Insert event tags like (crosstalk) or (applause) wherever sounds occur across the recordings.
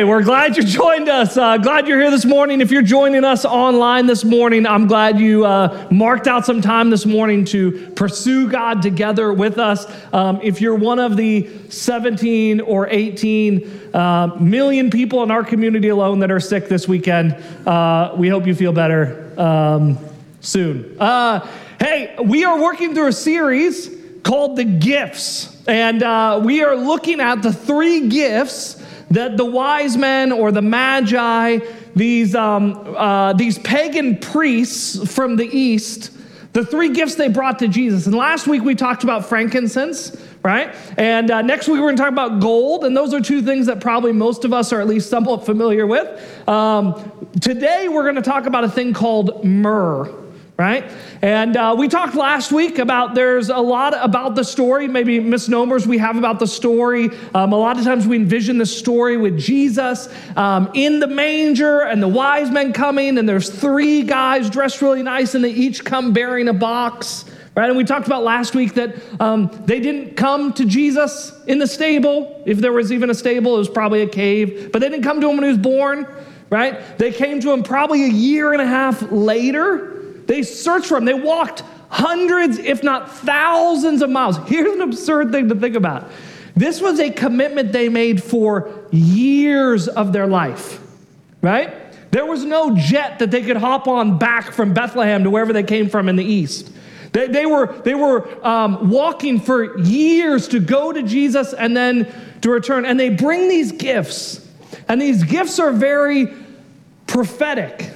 Hey, we're glad you joined us. Uh, glad you're here this morning. If you're joining us online this morning, I'm glad you uh, marked out some time this morning to pursue God together with us. Um, if you're one of the 17 or 18 uh, million people in our community alone that are sick this weekend, uh, we hope you feel better um, soon. Uh, hey, we are working through a series called The Gifts, and uh, we are looking at the three gifts that the wise men or the magi, these, um, uh, these pagan priests from the east, the three gifts they brought to Jesus. And last week we talked about frankincense, right? And uh, next week we're going to talk about gold. And those are two things that probably most of us are at least somewhat familiar with. Um, today we're going to talk about a thing called myrrh right? And uh, we talked last week about there's a lot about the story, maybe misnomers we have about the story. Um, a lot of times we envision the story with Jesus um, in the manger and the wise men coming, and there's three guys dressed really nice, and they each come bearing a box. Right, and we talked about last week that um, they didn't come to Jesus in the stable. If there was even a stable, it was probably a cave. But they didn't come to him when he was born, right? They came to him probably a year and a half later they searched for him. They walked hundreds, if not thousands of miles. (laughs) Here's an absurd thing to think about. This was a commitment they made for years of their life, right? There was no jet that they could hop on back from Bethlehem to wherever they came from in the east. They, they were, they were um, walking for years to go to Jesus and then to return. And they bring these gifts. And these gifts are very prophetic.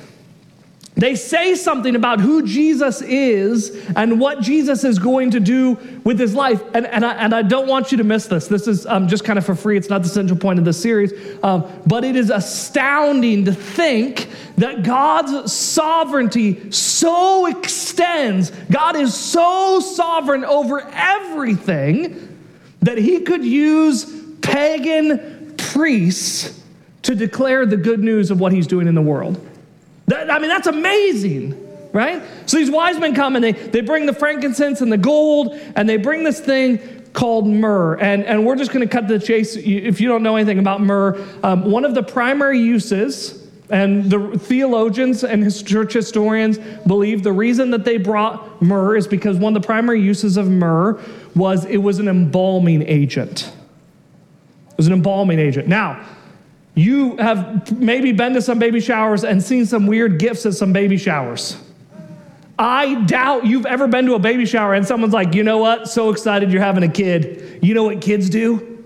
They say something about who Jesus is and what Jesus is going to do with his life. And, and, I, and I don't want you to miss this. This is um, just kind of for free. It's not the central point of the series. Um, but it is astounding to think that God's sovereignty so extends, God is so sovereign over everything that he could use pagan priests to declare the good news of what he's doing in the world. That, I mean, that's amazing, right? So these wise men come and they, they bring the frankincense and the gold, and they bring this thing called myrrh. And, and we're just going to cut the chase. If you don't know anything about myrrh, um, one of the primary uses, and the theologians and his church historians believe the reason that they brought myrrh is because one of the primary uses of myrrh was it was an embalming agent. It was an embalming agent. Now, you have maybe been to some baby showers and seen some weird gifts at some baby showers. I doubt you've ever been to a baby shower and someone's like, you know what? So excited you're having a kid. You know what kids do?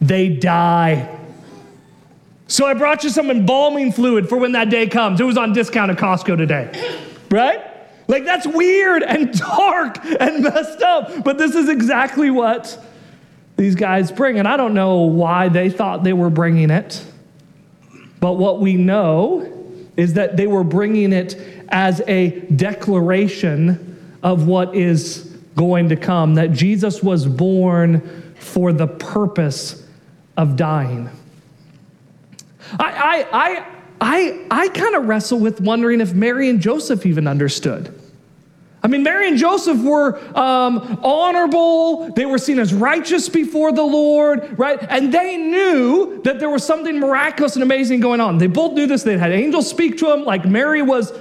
They die. So I brought you some embalming fluid for when that day comes. It was on discount at Costco today, (clears throat) right? Like that's weird and (laughs) dark and messed up, but this is exactly what these guys bring. And I don't know why they thought they were bringing it. But what we know is that they were bringing it as a declaration of what is going to come, that Jesus was born for the purpose of dying. I, I, I, I, I kind of wrestle with wondering if Mary and Joseph even understood. I mean, Mary and Joseph were um, honorable. They were seen as righteous before the Lord, right? And they knew that there was something miraculous and amazing going on. They both knew this. They had angels speak to them. Like Mary was,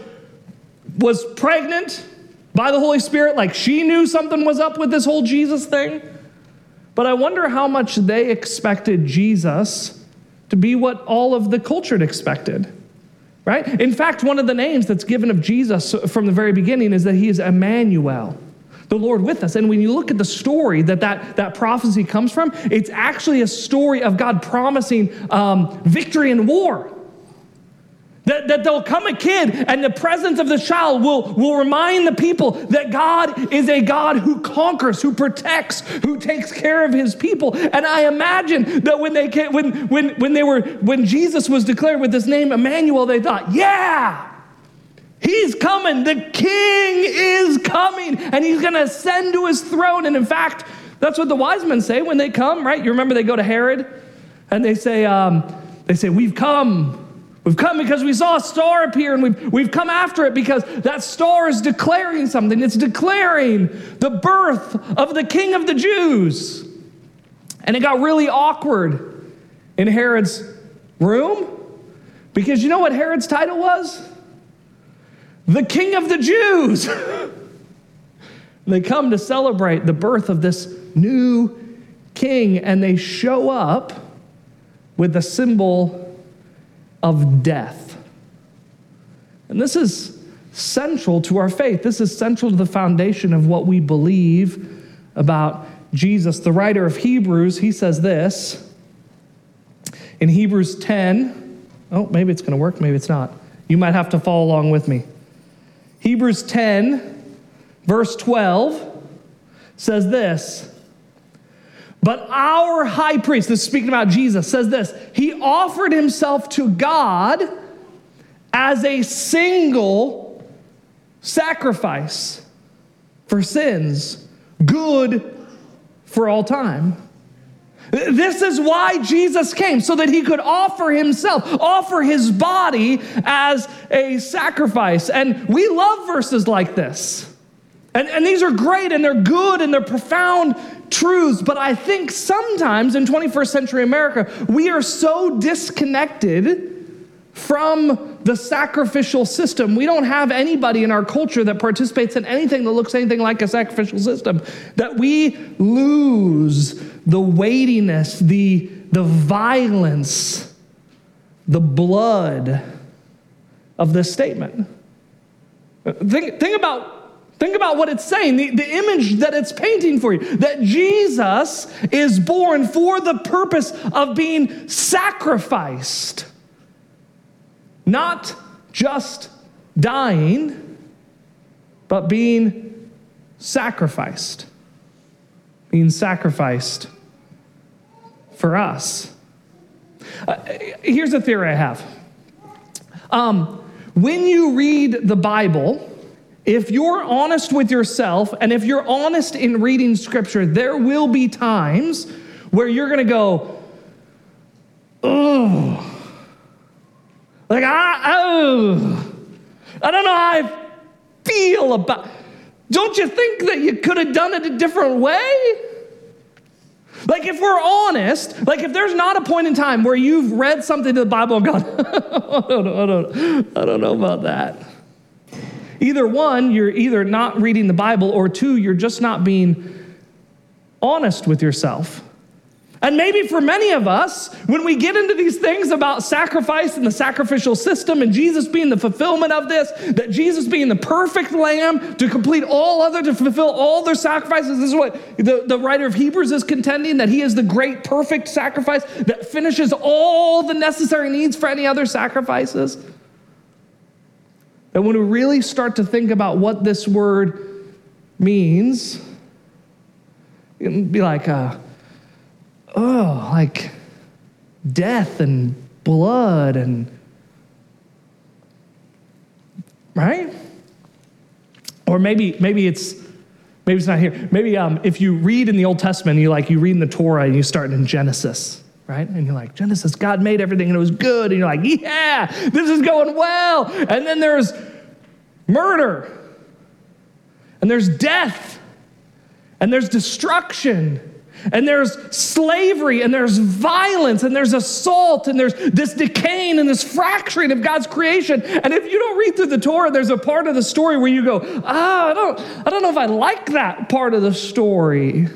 was pregnant by the Holy Spirit. Like she knew something was up with this whole Jesus thing. But I wonder how much they expected Jesus to be what all of the culture expected right? In fact, one of the names that's given of Jesus from the very beginning is that he is Emmanuel, the Lord with us. And when you look at the story that that, that prophecy comes from, it's actually a story of God promising um, victory in war. That, that there'll come a kid and the presence of the child will, will remind the people that God is a God who conquers, who protects, who takes care of his people. And I imagine that when they came, when, when, when they were when Jesus was declared with this name Emmanuel, they thought, yeah, he's coming. The king is coming, and he's gonna ascend to his throne. And in fact, that's what the wise men say when they come, right? You remember they go to Herod and they say, um, they say, We've come We've come because we saw a star appear and we've, we've come after it because that star is declaring something. It's declaring the birth of the king of the Jews. And it got really awkward in Herod's room? Because you know what Herod's title was? The King of the Jews. (laughs) they come to celebrate the birth of this new king, and they show up with the symbol of death. And this is central to our faith. This is central to the foundation of what we believe about Jesus. The writer of Hebrews, he says this in Hebrews 10. Oh, maybe it's going to work, maybe it's not. You might have to follow along with me. Hebrews 10, verse 12 says this. But our high priest, this is speaking about Jesus, says this He offered himself to God as a single sacrifice for sins, good for all time. This is why Jesus came, so that he could offer himself, offer his body as a sacrifice. And we love verses like this. And, and these are great and they're good and they're profound truths, but I think sometimes in 21st century America, we are so disconnected from the sacrificial system. We don't have anybody in our culture that participates in anything that looks anything like a sacrificial system, that we lose the weightiness, the, the violence, the blood of this statement. Think, think about Think about what it's saying, the, the image that it's painting for you that Jesus is born for the purpose of being sacrificed, not just dying, but being sacrificed. Being sacrificed for us. Uh, here's a theory I have. Um, when you read the Bible, if you're honest with yourself and if you're honest in reading scripture, there will be times where you're going to go, oh, like, I, oh, I don't know how I feel about. Don't you think that you could have done it a different way? Like, if we're honest, like, if there's not a point in time where you've read something to the Bible and gone, (laughs) I, don't I, don't, I don't know about that. Either one, you're either not reading the Bible, or two, you're just not being honest with yourself. And maybe for many of us, when we get into these things about sacrifice and the sacrificial system and Jesus being the fulfillment of this, that Jesus being the perfect lamb to complete all other, to fulfill all their sacrifices, this is what the, the writer of Hebrews is contending that he is the great perfect sacrifice that finishes all the necessary needs for any other sacrifices. And when we really start to think about what this word means, it'd be like, uh, oh, like death and blood and, right? Or maybe, maybe it's, maybe it's not here. Maybe um, if you read in the Old Testament, you like, you read in the Torah and you start in Genesis right? And you're like, Genesis, God made everything and it was good. And you're like, yeah, this is going well. And then there's murder, and there's death, and there's destruction. And there's slavery, and there's violence, and there's assault, and there's this decaying and this fracturing of God's creation. And if you don't read through the Torah, there's a part of the story where you go, ah, I don't, I don't know if I like that part of the story.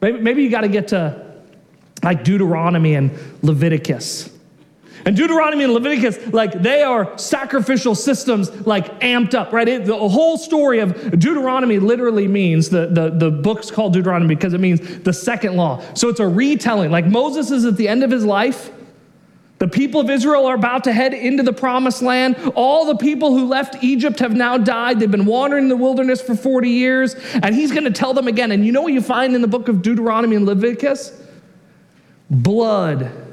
Maybe, maybe you got to get to like Deuteronomy and Leviticus. And Deuteronomy and Leviticus, like they are sacrificial systems, like amped up, right? It, the whole story of Deuteronomy literally means the, the, the book's called Deuteronomy because it means the second law. So it's a retelling. Like Moses is at the end of his life. The people of Israel are about to head into the promised land. All the people who left Egypt have now died. They've been wandering in the wilderness for 40 years. And he's going to tell them again. And you know what you find in the book of Deuteronomy and Leviticus? blood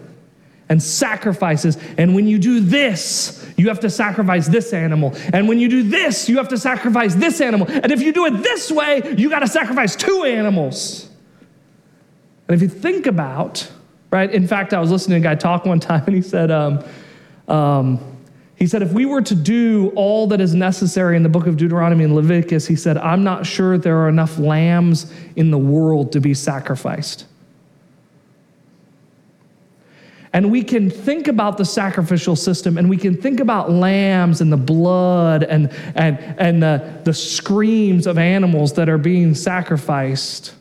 and sacrifices. And when you do this, you have to sacrifice this animal. And when you do this, you have to sacrifice this animal. And if you do it this way, you got to sacrifice two animals. And if you think about, right, in fact, I was listening to a guy talk one time and he said, um, um, he said, if we were to do all that is necessary in the book of Deuteronomy and Leviticus, he said, I'm not sure there are enough lambs in the world to be sacrificed. And we can think about the sacrificial system and we can think about lambs and the blood and, and, and the, the screams of animals that are being sacrificed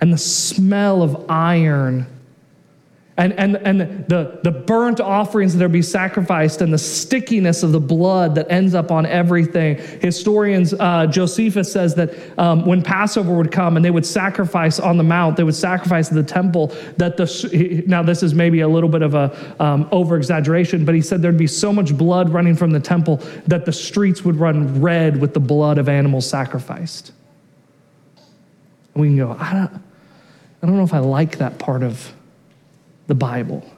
and the smell of iron and, and, and the, the burnt offerings that are be sacrificed and the stickiness of the blood that ends up on everything. Historians, uh, Josephus says that um, when Passover would come and they would sacrifice on the mount, they would sacrifice in the temple, that the, now this is maybe a little bit of a um, over exaggeration, but he said there'd be so much blood running from the temple that the streets would run red with the blood of animals sacrificed. And we can go, I don't, I don't know if I like that part of the Bible.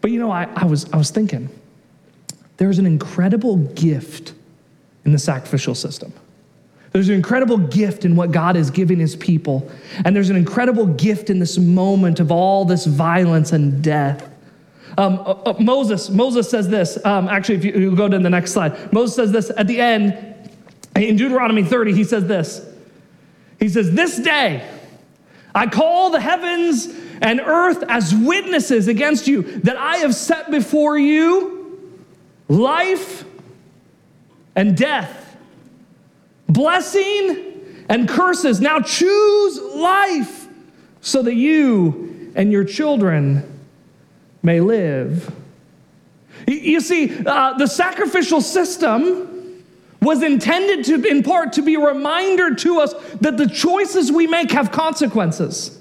But you know, I, I, was, I was thinking, there's an incredible gift in the sacrificial system. There's an incredible gift in what God is giving his people. And there's an incredible gift in this moment of all this violence and death. Um, uh, uh, Moses, Moses says this. Um, actually, if you, you go to the next slide, Moses says this at the end in Deuteronomy 30. He says this. He says, "This day I call the heavens and earth as witnesses against you that I have set before you life and death, blessing and curses. Now choose life so that you and your children may live. You see, uh, the sacrificial system was intended to, in part, to be a reminder to us that the choices we make have consequences.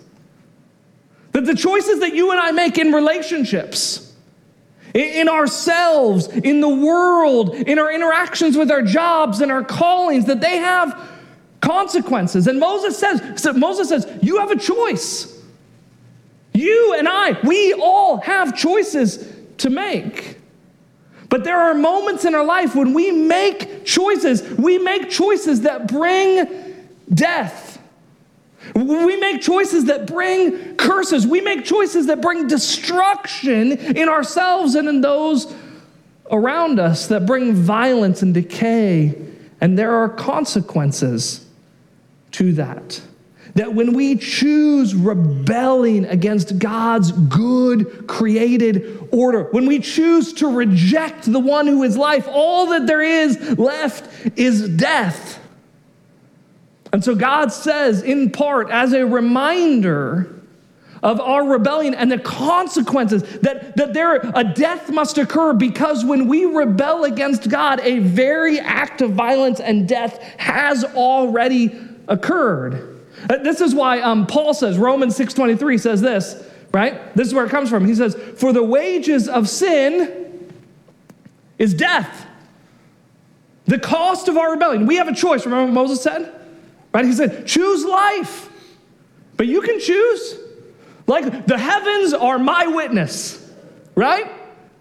That the choices that you and I make in relationships, in ourselves, in the world, in our interactions with our jobs and our callings, that they have consequences. And Moses says, Moses says, you have a choice. You and I, we all have choices to make. But there are moments in our life when we make choices, we make choices that bring death. We make choices that bring curses. We make choices that bring destruction in ourselves and in those around us, that bring violence and decay. And there are consequences to that. That when we choose rebelling against God's good created order, when we choose to reject the one who is life, all that there is left is death. And so God says, in part, as a reminder of our rebellion and the consequences that, that there a death must occur because when we rebel against God, a very act of violence and death has already occurred. Uh, this is why um, Paul says, Romans 6:23 says this, right? This is where it comes from. He says, For the wages of sin is death. The cost of our rebellion. We have a choice. Remember what Moses said? Right? He said, choose life. But you can choose. Like the heavens are my witness, right?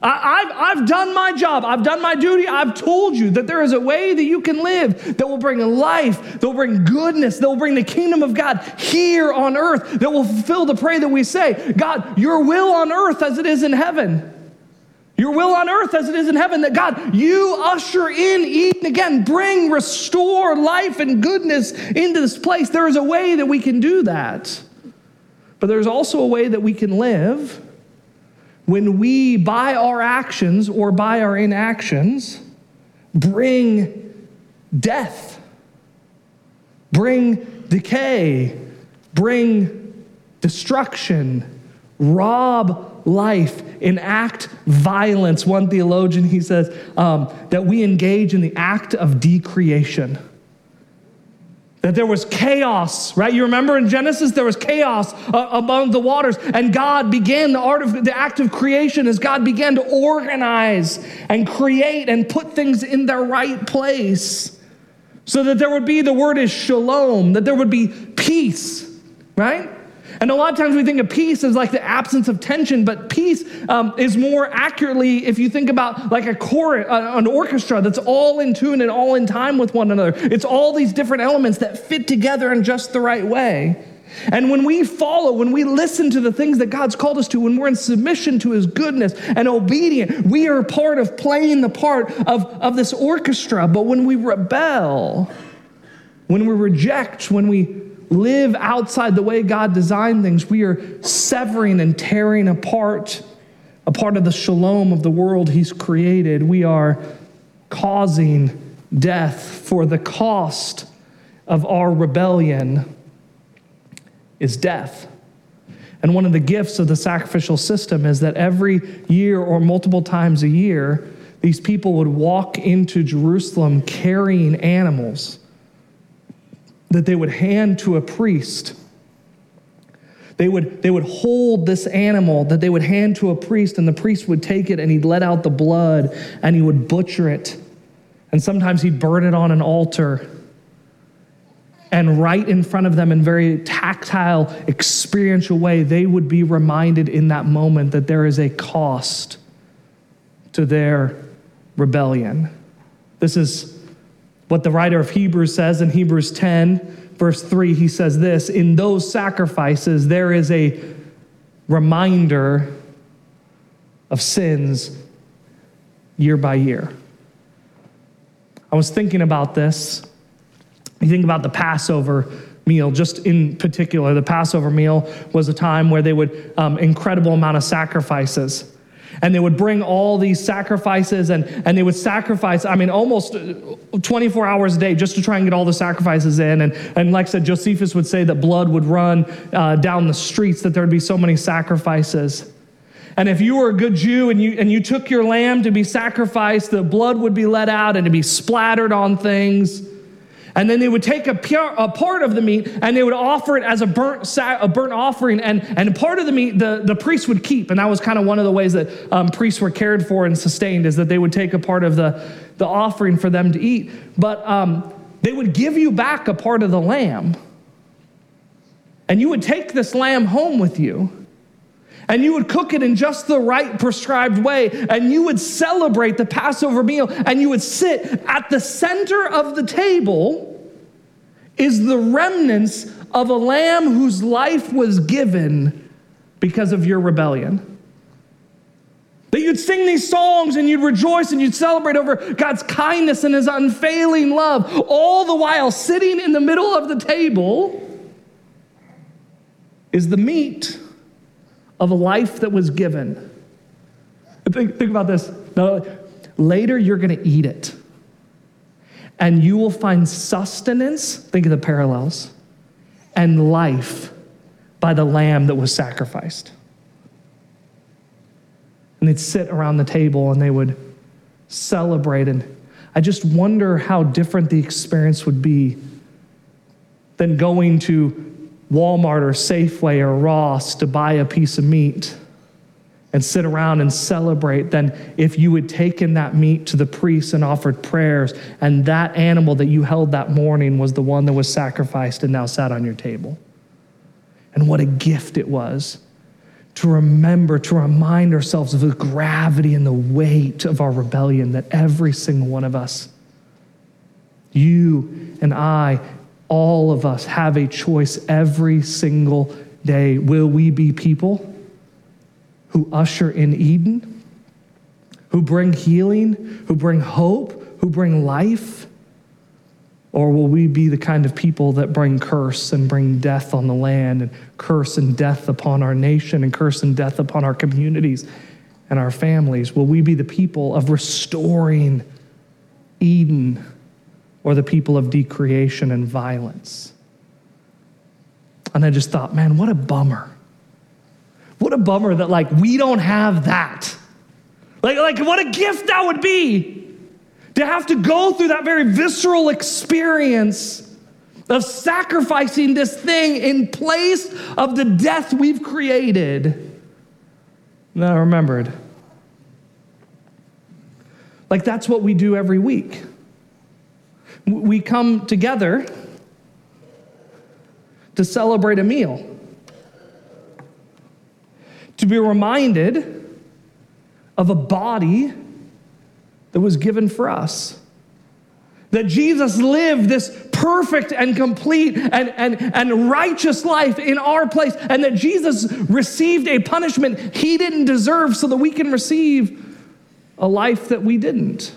I, have I've done my job. I've done my duty. I've told you that there is a way that you can live that will bring life, that will bring goodness, that will bring the kingdom of God here on earth, that will fulfill the prayer that we say God, your will on earth as it is in heaven. Your will on earth as it is in heaven, that God, you usher in Eden again, bring, restore life and goodness into this place. There is a way that we can do that. But there's also a way that we can live when we, by our actions or by our inactions, bring death, bring decay, bring destruction, rob life, enact violence. One theologian, he says, um, that we engage in the act of decreation. That there was chaos, right? You remember in Genesis, there was chaos uh, among the waters, and God began the art of the act of creation as God began to organize and create and put things in their right place so that there would be the word is shalom, that there would be peace, right? And a lot of times we think of peace as like the absence of tension, but peace um, is more accurately if you think about like a chorus, uh, an orchestra that's all in tune and all in time with one another. It's all these different elements that fit together in just the right way. And when we follow, when we listen to the things that God's called us to, when we're in submission to His goodness and obedient, we are part of playing the part of, of this orchestra. But when we rebel, when we reject, when we live outside the way God designed things, we are severing and tearing apart a part of the shalom of the world He's created. We are causing death for the cost of our rebellion is death. And one of the gifts of the sacrificial system is that every year or multiple times a year, these people would walk into Jerusalem carrying animals that they would hand to a priest. They would, they would hold this animal that they would hand to a priest, and the priest would take it and he'd let out the blood and he would butcher it. And sometimes he'd burn it on an altar. And right in front of them, in very tactile, experiential way, they would be reminded in that moment that there is a cost to their rebellion. This is what the writer of Hebrews says in Hebrews 10, verse 3. He says this In those sacrifices, there is a reminder of sins year by year. I was thinking about this. You think about the Passover meal, just in particular, the Passover meal was a time where they would, um, incredible amount of sacrifices. And they would bring all these sacrifices and, and they would sacrifice, I mean, almost 24 hours a day just to try and get all the sacrifices in. And, and like I said, Josephus would say that blood would run uh, down the streets, that there would be so many sacrifices. And if you were a good Jew and you, and you took your lamb to be sacrificed, the blood would be let out and to be splattered on things. And then they would take a, pure, a part of the meat and they would offer it as a burnt, a burnt offering. And, and part of the meat the, the priest would keep. And that was kind of one of the ways that um, priests were cared for and sustained, is that they would take a part of the, the offering for them to eat. But um, they would give you back a part of the lamb. And you would take this lamb home with you and you would cook it in just the right prescribed way, and you would celebrate the Passover meal, and you would sit at the center of the table is the remnants of a lamb whose life was given because of your rebellion. That you'd sing these songs and you'd rejoice and you'd celebrate over God's kindness and his unfailing love, all the while sitting in the middle of the table is the meat of a life that was given. Think, think about this. Now, later, you're going to eat it. And you will find sustenance, think of the parallels, and life by the lamb that was sacrificed. And they'd sit around the table and they would celebrate. And I just wonder how different the experience would be than going to Walmart or Safeway or Ross to buy a piece of meat and sit around and celebrate than if you had taken that meat to the priest and offered prayers, and that animal that you held that morning was the one that was sacrificed and now sat on your table. And what a gift it was to remember, to remind ourselves of the gravity and the weight of our rebellion that every single one of us, you and I all of us have a choice every single day. Will we be people who usher in Eden, who bring healing, who bring hope, who bring life? Or will we be the kind of people that bring curse and bring death on the land and curse and death upon our nation and curse and death upon our communities and our families? Will we be the people of restoring Eden? Or the people of decreation and violence. And I just thought, man, what a bummer. What a bummer that, like, we don't have that. Like, like, what a gift that would be to have to go through that very visceral experience of sacrificing this thing in place of the death we've created. And I remembered. Like, that's what we do every week we come together to celebrate a meal, to be reminded of a body that was given for us. That Jesus lived this perfect and complete and, and, and righteous life in our place, and that Jesus received a punishment he didn't deserve so that we can receive a life that we didn't.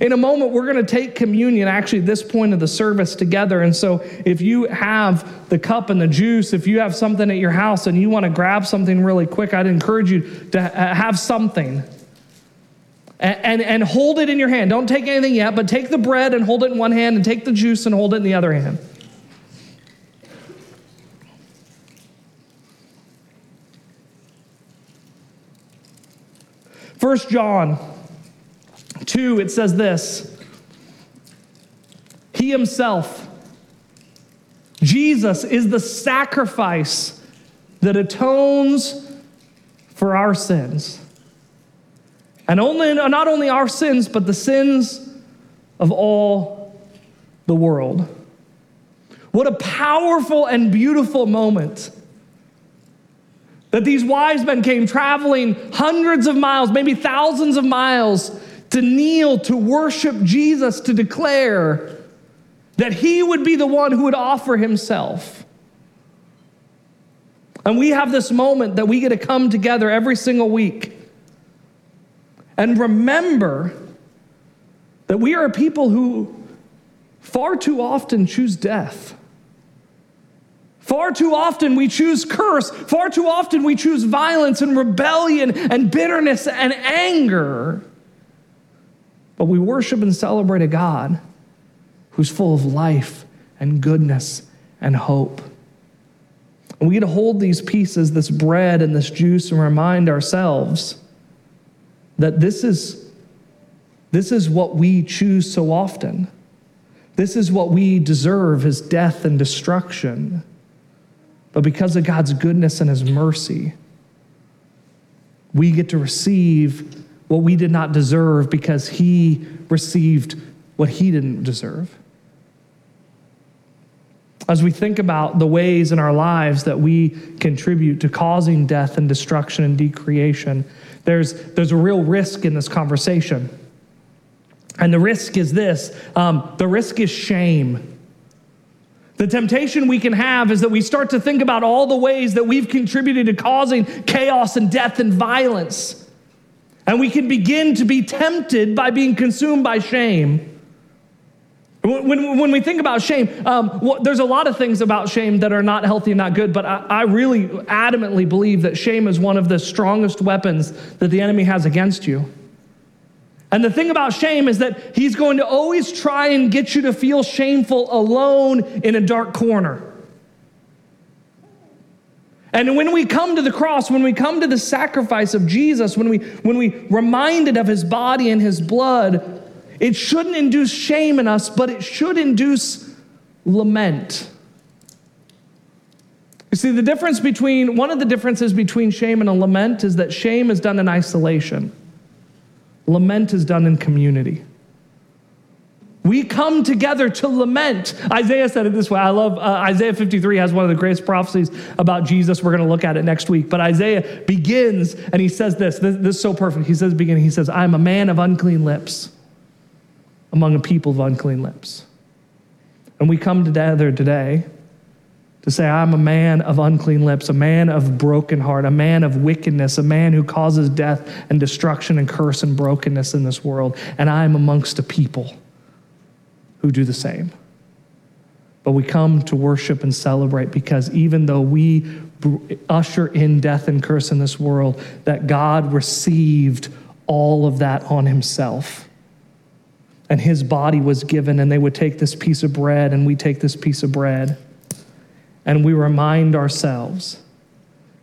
In a moment, we're going to take communion actually this point of the service together. And so, if you have the cup and the juice, if you have something at your house and you want to grab something really quick, I'd encourage you to uh, have something and, and, and hold it in your hand. Don't take anything yet, but take the bread and hold it in one hand, and take the juice and hold it in the other hand. First John 2, it says this He himself, Jesus, is the sacrifice that atones for our sins. And only, not only our sins, but the sins of all the world. What a powerful and beautiful moment that these wise men came traveling hundreds of miles, maybe thousands of miles, to kneel, to worship Jesus, to declare that he would be the one who would offer himself. And we have this moment that we get to come together every single week and remember that we are a people who far too often choose death. Far too often we choose curse. Far too often we choose violence and rebellion and bitterness and anger. But we worship and celebrate a God who's full of life and goodness and hope. And we get to hold these pieces, this bread and this juice, and remind ourselves that this is, this is what we choose so often. This is what we deserve is death and destruction. But because of God's goodness and his mercy, we get to receive what we did not deserve because he received what he didn't deserve. As we think about the ways in our lives that we contribute to causing death and destruction and decreation, there's, there's a real risk in this conversation. And the risk is this um, the risk is shame. The temptation we can have is that we start to think about all the ways that we've contributed to causing chaos and death and violence. And we can begin to be tempted by being consumed by shame. When, when we think about shame, um, there's a lot of things about shame that are not healthy and not good, but I, I really adamantly believe that shame is one of the strongest weapons that the enemy has against you. And the thing about shame is that he's going to always try and get you to feel shameful alone in a dark corner. And when we come to the cross, when we come to the sacrifice of Jesus, when we when we reminded of his body and his blood, it shouldn't induce shame in us, but it should induce lament. You see, the difference between one of the differences between shame and a lament is that shame is done in isolation. Lament is done in community. We come together to lament. Isaiah said it this way. I love uh, Isaiah 53 has one of the greatest prophecies about Jesus. We're going to look at it next week. But Isaiah begins and he says this. This, this is so perfect. He says, beginning, he says, I'm a man of unclean lips among a people of unclean lips. And we come together today to say, I'm a man of unclean lips, a man of broken heart, a man of wickedness, a man who causes death and destruction and curse and brokenness in this world. And I am amongst a people who do the same. But we come to worship and celebrate because even though we usher in death and curse in this world, that God received all of that on himself. And his body was given, and they would take this piece of bread, and we take this piece of bread and we remind ourselves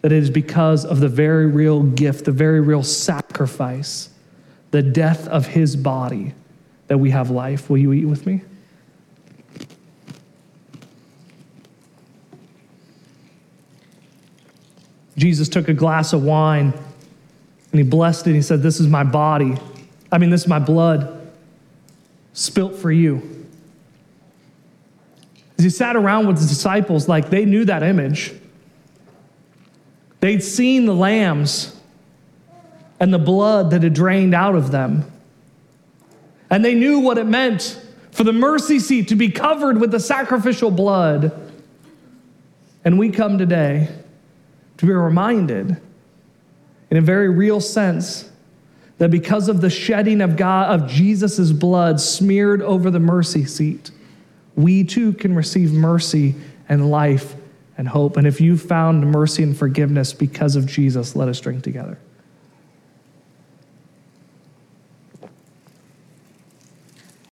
that it is because of the very real gift, the very real sacrifice, the death of his body, that we have life. Will you eat with me? Jesus took a glass of wine and he blessed it. And he said, This is my body. I mean, this is my blood spilt for you. As he sat around with his disciples, like they knew that image. They'd seen the lambs and the blood that had drained out of them. And they knew what it meant for the mercy seat to be covered with the sacrificial blood. And we come today to be reminded, in a very real sense, that because of the shedding of God of Jesus' blood smeared over the mercy seat, we too can receive mercy and life and hope. And if you've found mercy and forgiveness because of Jesus, let us drink together.